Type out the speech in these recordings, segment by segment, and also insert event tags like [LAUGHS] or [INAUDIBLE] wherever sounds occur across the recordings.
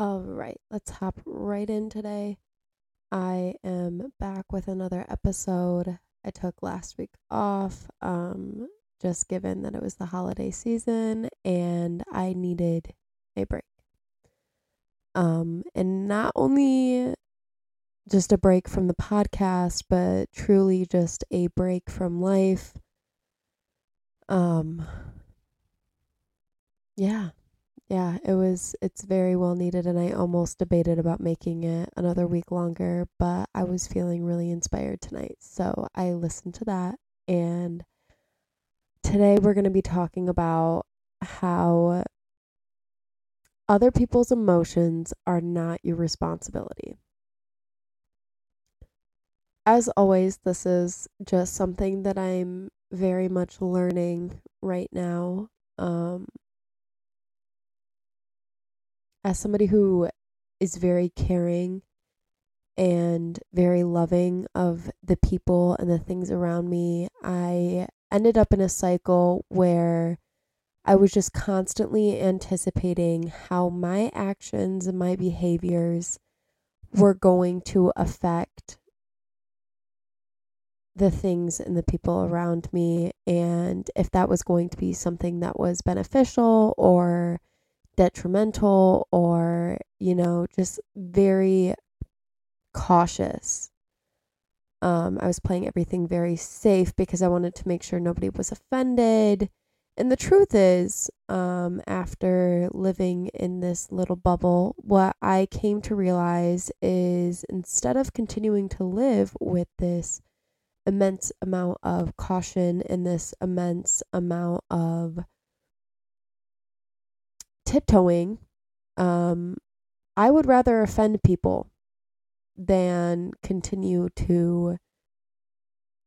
All right, let's hop right in today. I am back with another episode. I took last week off, um, just given that it was the holiday season and I needed a break. Um, and not only just a break from the podcast, but truly just a break from life. Um, yeah, yeah, it was, it's very well needed. And I almost debated about making it another week longer, but I was feeling really inspired tonight. So I listened to that. And today we're going to be talking about how other people's emotions are not your responsibility. As always, this is just something that I'm very much learning right now. Um, as somebody who is very caring and very loving of the people and the things around me, I ended up in a cycle where I was just constantly anticipating how my actions and my behaviors were going to affect the things and the people around me and if that was going to be something that was beneficial or detrimental or, you know, just very cautious. Um, I was playing everything very safe because I wanted to make sure nobody was offended. And the truth is, um, after living in this little bubble, what I came to realize is instead of continuing to live with this immense amount of caution and this immense amount of tiptoeing, um, I would rather offend people than continue to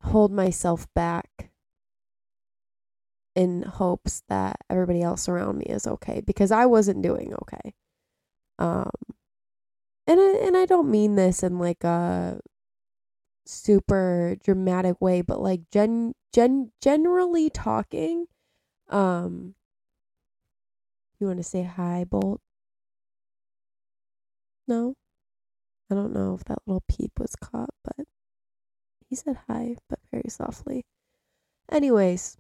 hold myself back in hopes that everybody else around me is okay because I wasn't doing okay. Um and I, and I don't mean this in like a super dramatic way but like gen gen generally talking um you want to say hi, Bolt? No? I don't know if that little peep was caught, but he said hi, but very softly. Anyways,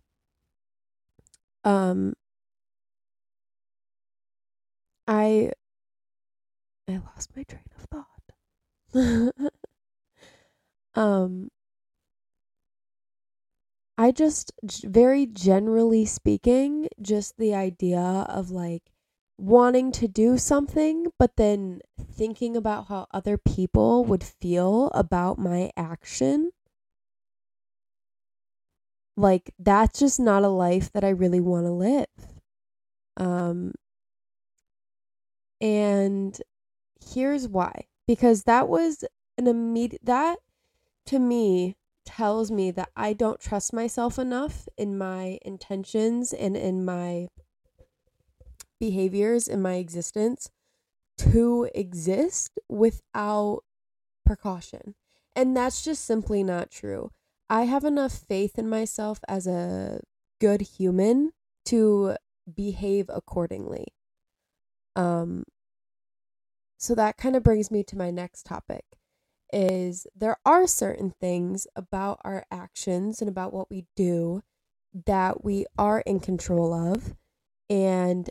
um, I I lost my train of thought. [LAUGHS] um, I just, very generally speaking, just the idea of like wanting to do something, but then thinking about how other people would feel about my action. Like, that's just not a life that I really want to live. Um, and here's why because that was an immediate, that to me tells me that I don't trust myself enough in my intentions and in my behaviors in my existence to exist without precaution. And that's just simply not true. I have enough faith in myself as a good human to behave accordingly. Um so that kind of brings me to my next topic is there are certain things about our actions and about what we do that we are in control of. And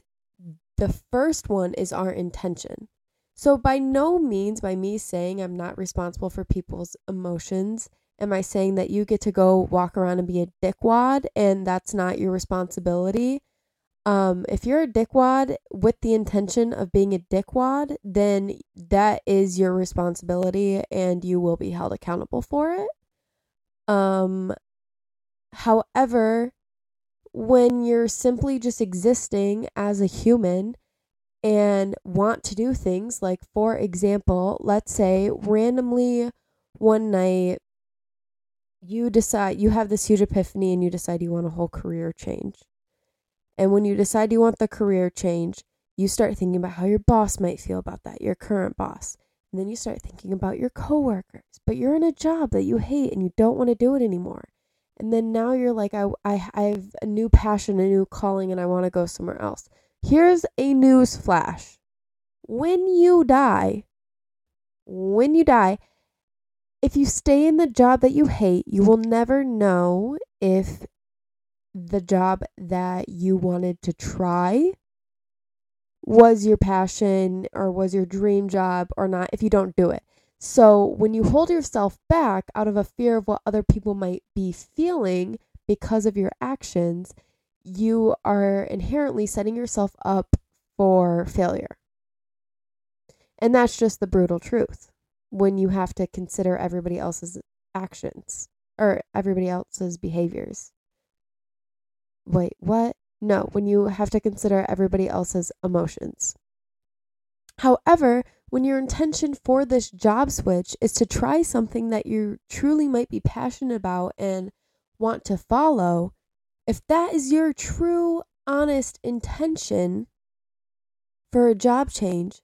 the first one is our intention. So, by no means, by me saying I'm not responsible for people's emotions, am I saying that you get to go walk around and be a dickwad and that's not your responsibility. Um, if you're a dickwad with the intention of being a dickwad, then that is your responsibility and you will be held accountable for it. Um, however, when you're simply just existing as a human and want to do things, like for example, let's say randomly one night you decide you have this huge epiphany and you decide you want a whole career change and when you decide you want the career change, you start thinking about how your boss might feel about that, your current boss. And then you start thinking about your coworkers, but you're in a job that you hate and you don't want to do it anymore. And then now you're like, I, I, I have a new passion, a new calling, and I want to go somewhere else. Here's a news flash when you die, when you die, if you stay in the job that you hate, you will never know if the job that you wanted to try was your passion or was your dream job or not if you don't do it. So when you hold yourself back out of a fear of what other people might be feeling because of your actions, you are inherently setting yourself up for failure. And that's just the brutal truth when you have to consider everybody else's actions or everybody else's behaviors. Wait, what? No, when you have to consider everybody else's emotions. However, when your intention for this job switch is to try something that you truly might be passionate about and want to follow, if that is your true, honest intention for a job change,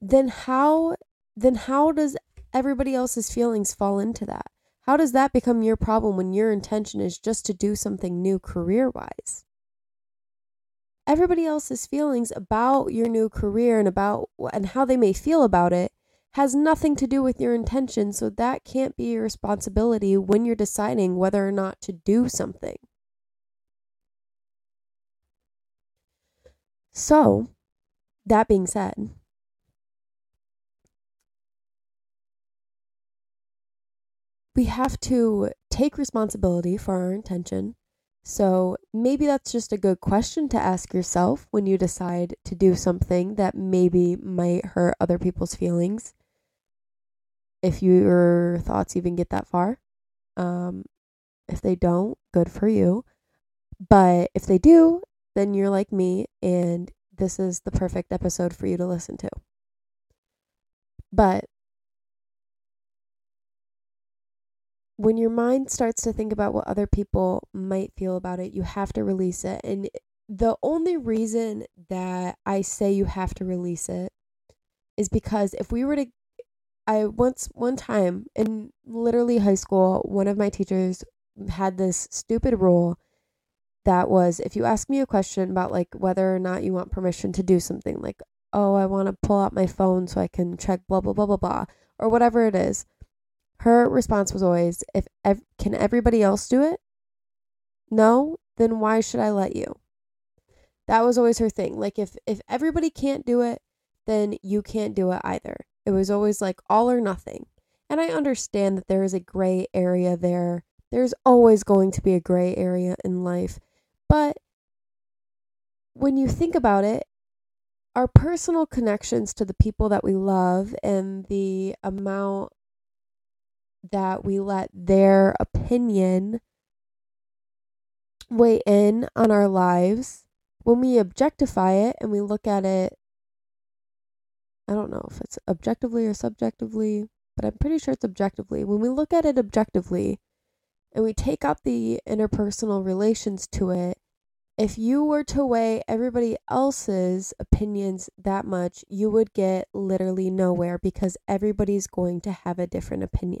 then how then how does everybody else's feelings fall into that? How does that become your problem when your intention is just to do something new career wise? Everybody else's feelings about your new career and about and how they may feel about it has nothing to do with your intention, so that can't be your responsibility when you're deciding whether or not to do something. So, that being said, we have to take responsibility for our intention. So maybe that's just a good question to ask yourself when you decide to do something that maybe might hurt other people's feelings. If your thoughts even get that far. Um, if they don't, good for you. But if they do, then you're like me, and this is the perfect episode for you to listen to. But when your mind starts to think about what other people might feel about it, you have to release it. And the only reason that I say you have to release it is because if we were to I once one time in literally high school, one of my teachers had this stupid rule that was if you ask me a question about like whether or not you want permission to do something like oh I want to pull out my phone so I can check blah blah blah blah blah or whatever it is her response was always, if ev- can everybody else do it? No, then why should I let you? That was always her thing. Like if if everybody can't do it, then you can't do it either. It was always like all or nothing. And I understand that there is a gray area there. There's always going to be a gray area in life. But when you think about it, our personal connections to the people that we love and the amount that we let their opinion weigh in on our lives, when we objectify it and we look at it, I don't know if it's objectively or subjectively, but I'm pretty sure it's objectively. When we look at it objectively and we take out the interpersonal relations to it, if you were to weigh everybody else's opinions that much, you would get literally nowhere because everybody's going to have a different opinion.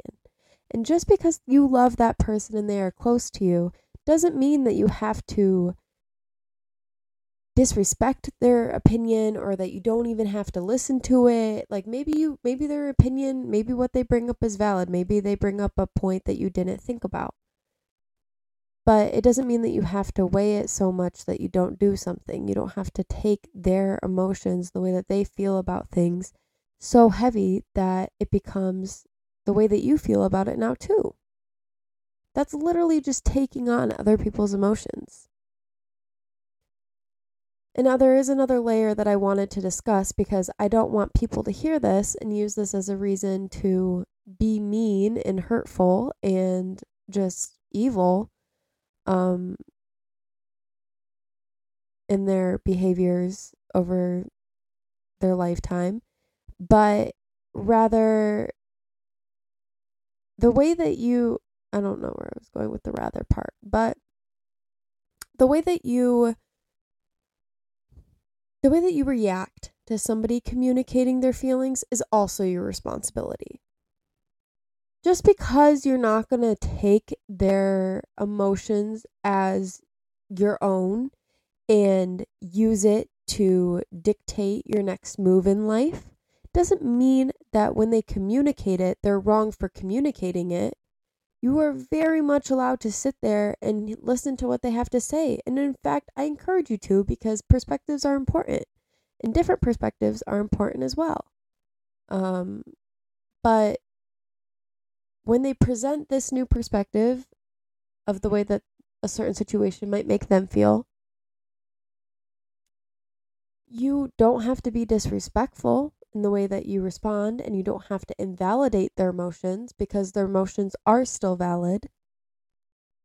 And just because you love that person and they are close to you doesn't mean that you have to disrespect their opinion or that you don't even have to listen to it. Like maybe you maybe their opinion, maybe what they bring up is valid. Maybe they bring up a point that you didn't think about. But it doesn't mean that you have to weigh it so much that you don't do something. You don't have to take their emotions, the way that they feel about things, so heavy that it becomes the way that you feel about it now, too. That's literally just taking on other people's emotions. And now there is another layer that I wanted to discuss because I don't want people to hear this and use this as a reason to be mean and hurtful and just evil um in their behaviors over their lifetime, but rather the way that you I don't know where I was going with the rather part, but the way that you the way that you react to somebody communicating their feelings is also your responsibility. Just because you're not going to take their emotions as your own and use it to dictate your next move in life doesn't mean that when they communicate it, they're wrong for communicating it. You are very much allowed to sit there and listen to what they have to say. And in fact, I encourage you to because perspectives are important and different perspectives are important as well. Um, but when they present this new perspective of the way that a certain situation might make them feel, you don't have to be disrespectful in the way that you respond and you don't have to invalidate their emotions because their emotions are still valid.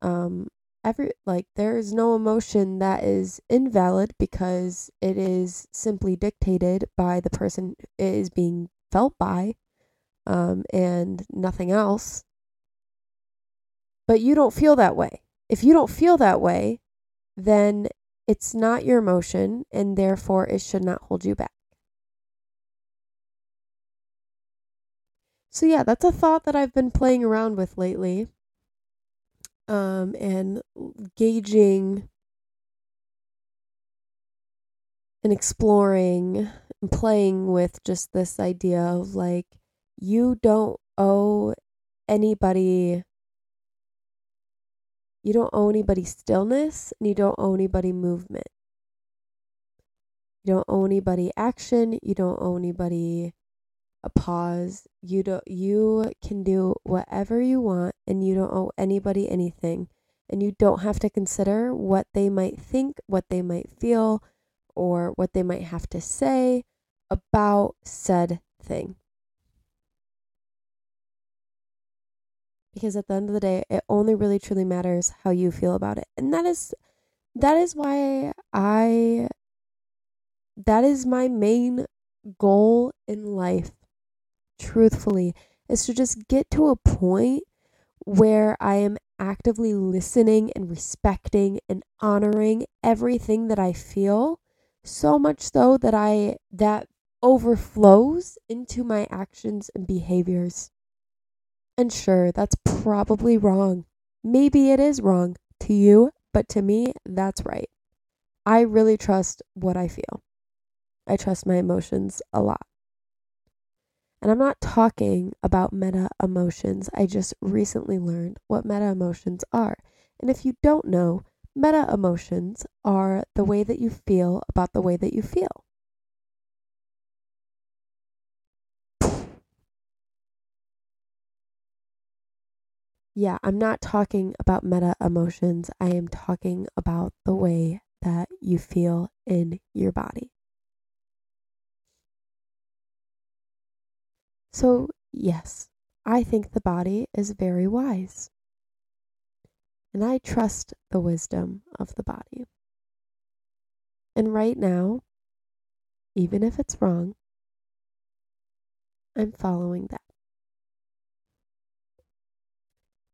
Um every like there is no emotion that is invalid because it is simply dictated by the person it is being felt by um and nothing else. But you don't feel that way. If you don't feel that way, then it's not your emotion and therefore it should not hold you back. So yeah, that's a thought that I've been playing around with lately. Um, and gauging and exploring and playing with just this idea of like you don't owe anybody you don't owe anybody stillness and you don't owe anybody movement. You don't owe anybody action, you don't owe anybody a pause. You don't you can do whatever you want and you don't owe anybody anything. And you don't have to consider what they might think, what they might feel, or what they might have to say about said thing. Because at the end of the day, it only really truly matters how you feel about it. And that is that is why I that is my main goal in life truthfully, is to just get to a point where I am actively listening and respecting and honoring everything that I feel so much so that I that overflows into my actions and behaviors. And sure, that's probably wrong. Maybe it is wrong to you, but to me, that's right. I really trust what I feel. I trust my emotions a lot. And I'm not talking about meta emotions. I just recently learned what meta emotions are. And if you don't know, meta emotions are the way that you feel about the way that you feel. Yeah, I'm not talking about meta emotions. I am talking about the way that you feel in your body. So, yes, I think the body is very wise. And I trust the wisdom of the body. And right now, even if it's wrong, I'm following that.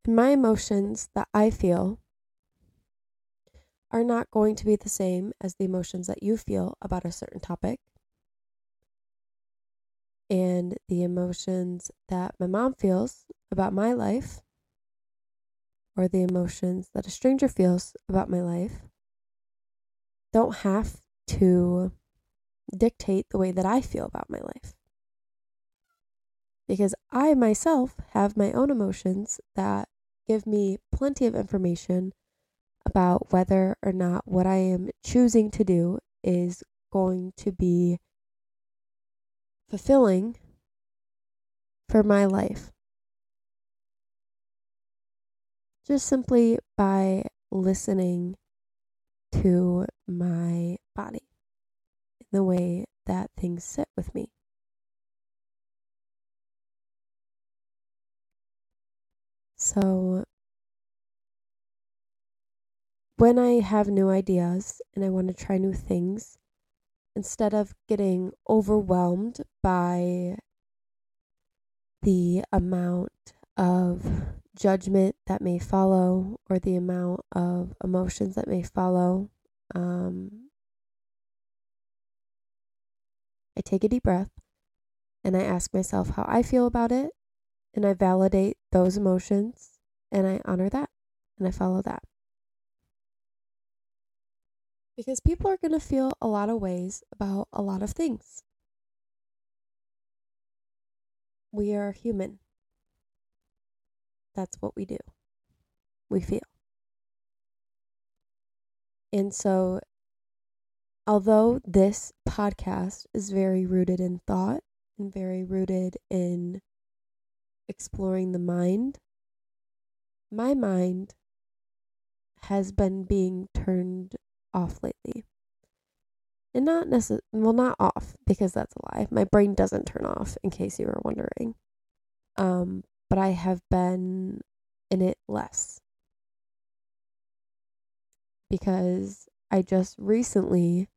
And my emotions that I feel are not going to be the same as the emotions that you feel about a certain topic and the emotions that my mom feels about my life or the emotions that a stranger feels about my life don't have to dictate the way that I feel about my life. Because I myself have my own emotions that give me plenty of information about whether or not what I am choosing to do is going to be fulfilling for my life. Just simply by listening to my body in the way that things sit with me. So, when I have new ideas and I want to try new things, instead of getting overwhelmed by the amount of judgment that may follow or the amount of emotions that may follow, um, I take a deep breath and I ask myself how I feel about it and I validate those emotions and I honor that and I follow that. Because people are going to feel a lot of ways about a lot of things. We are human. That's what we do. We feel. And so, although this podcast is very rooted in thought and very rooted in exploring the mind, my mind has been being turned off lately. And not necessarily, well, not off because that's a lie. My brain doesn't turn off, in case you were wondering. Um, but I have been in it less because I just recently,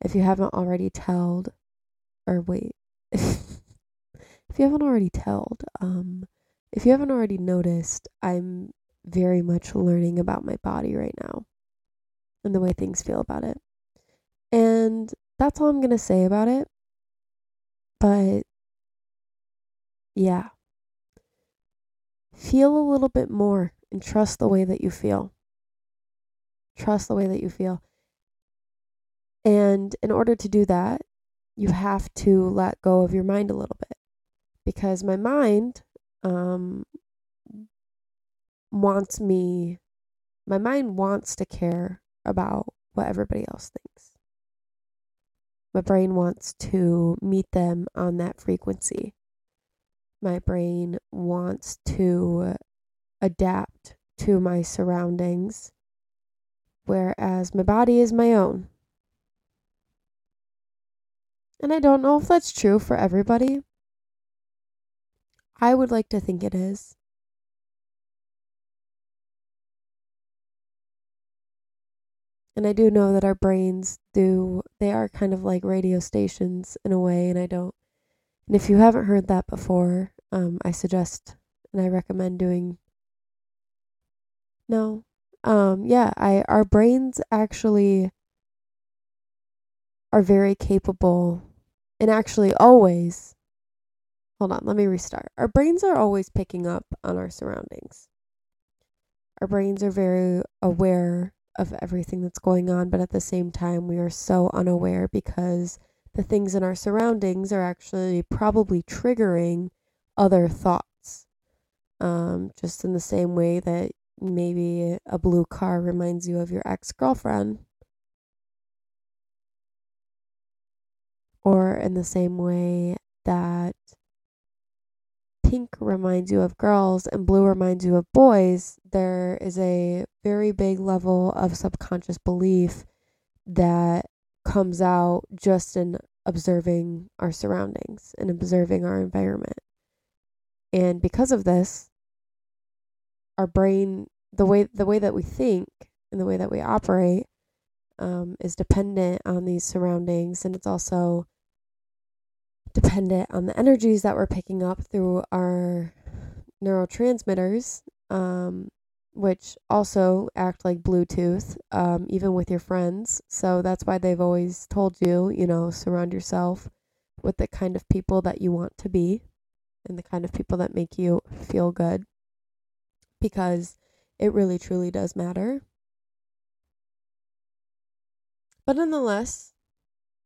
if you haven't already told, or wait, [LAUGHS] if, you haven't already told, um, if you haven't already noticed, I'm very much learning about my body right now and the way things feel about it. And that's all I'm going to say about it. But yeah, feel a little bit more and trust the way that you feel. Trust the way that you feel. And in order to do that, you have to let go of your mind a little bit because my mind um, wants me, my mind wants to care about what everybody else thinks. My brain wants to meet them on that frequency. My brain wants to adapt to my surroundings, whereas my body is my own. And I don't know if that's true for everybody. I would like to think it is. And I do know that our brains do, they are kind of like radio stations in a way, and I don't. And if you haven't heard that before, um, I suggest and I recommend doing. No. Um, yeah, I our brains actually are very capable and actually always hold on, let me restart. Our brains are always picking up on our surroundings. Our brains are very aware of everything that's going on, but at the same time, we are so unaware because the things in our surroundings are actually probably triggering other thoughts. Um, just in the same way that maybe a blue car reminds you of your ex girlfriend. Or in the same way that pink reminds you of girls and blue reminds you of boys, there is a very big level of subconscious belief that comes out just in observing our surroundings and observing our environment. And because of this, our brain, the way the way that we think and the way that we operate, um, is dependent on these surroundings, and it's also dependent on the energies that we're picking up through our neurotransmitters, um, which also act like Bluetooth, um, even with your friends. So that's why they've always told you, you know, surround yourself with the kind of people that you want to be and the kind of people that make you feel good because it really truly does matter. But nonetheless,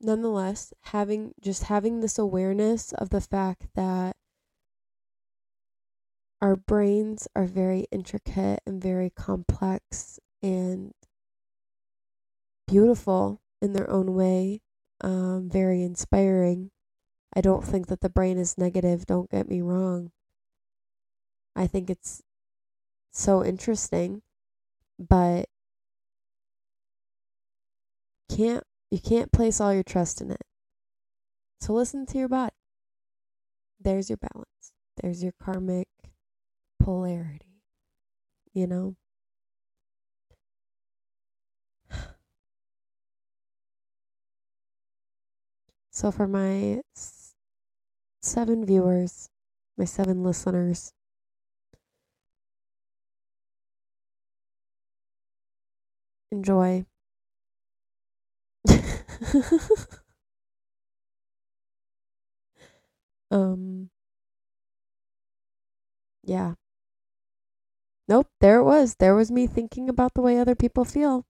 nonetheless, having just having this awareness of the fact that our brains are very intricate and very complex and beautiful in their own way, um, very inspiring. I don't think that the brain is negative, don't get me wrong. I think it's so interesting, but can't you can't place all your trust in it. So listen to your body. There's your balance. There's your karmic polarity. You know? [SIGHS] So for my seven viewers, my seven listeners, enjoy [LAUGHS] um yeah. Nope, there it was. There was me thinking about the way other people feel.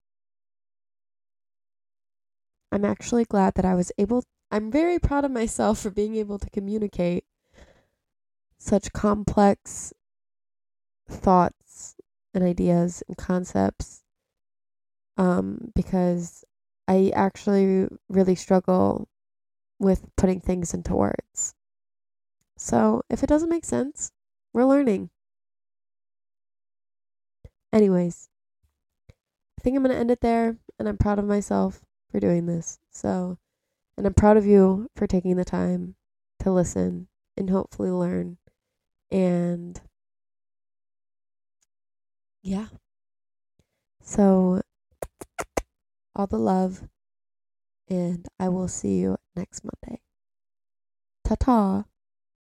I'm actually glad that I was able I'm very proud of myself for being able to communicate such complex thoughts and ideas and concepts um, because I actually really struggle with putting things into words. So if it doesn't make sense, we're learning. Anyways, I think I'm going to end it there, and I'm proud of myself for doing this. So, and I'm proud of you for taking the time to listen and hopefully learn. And yeah. So, all the love, and I will see you next Monday. Ta ta.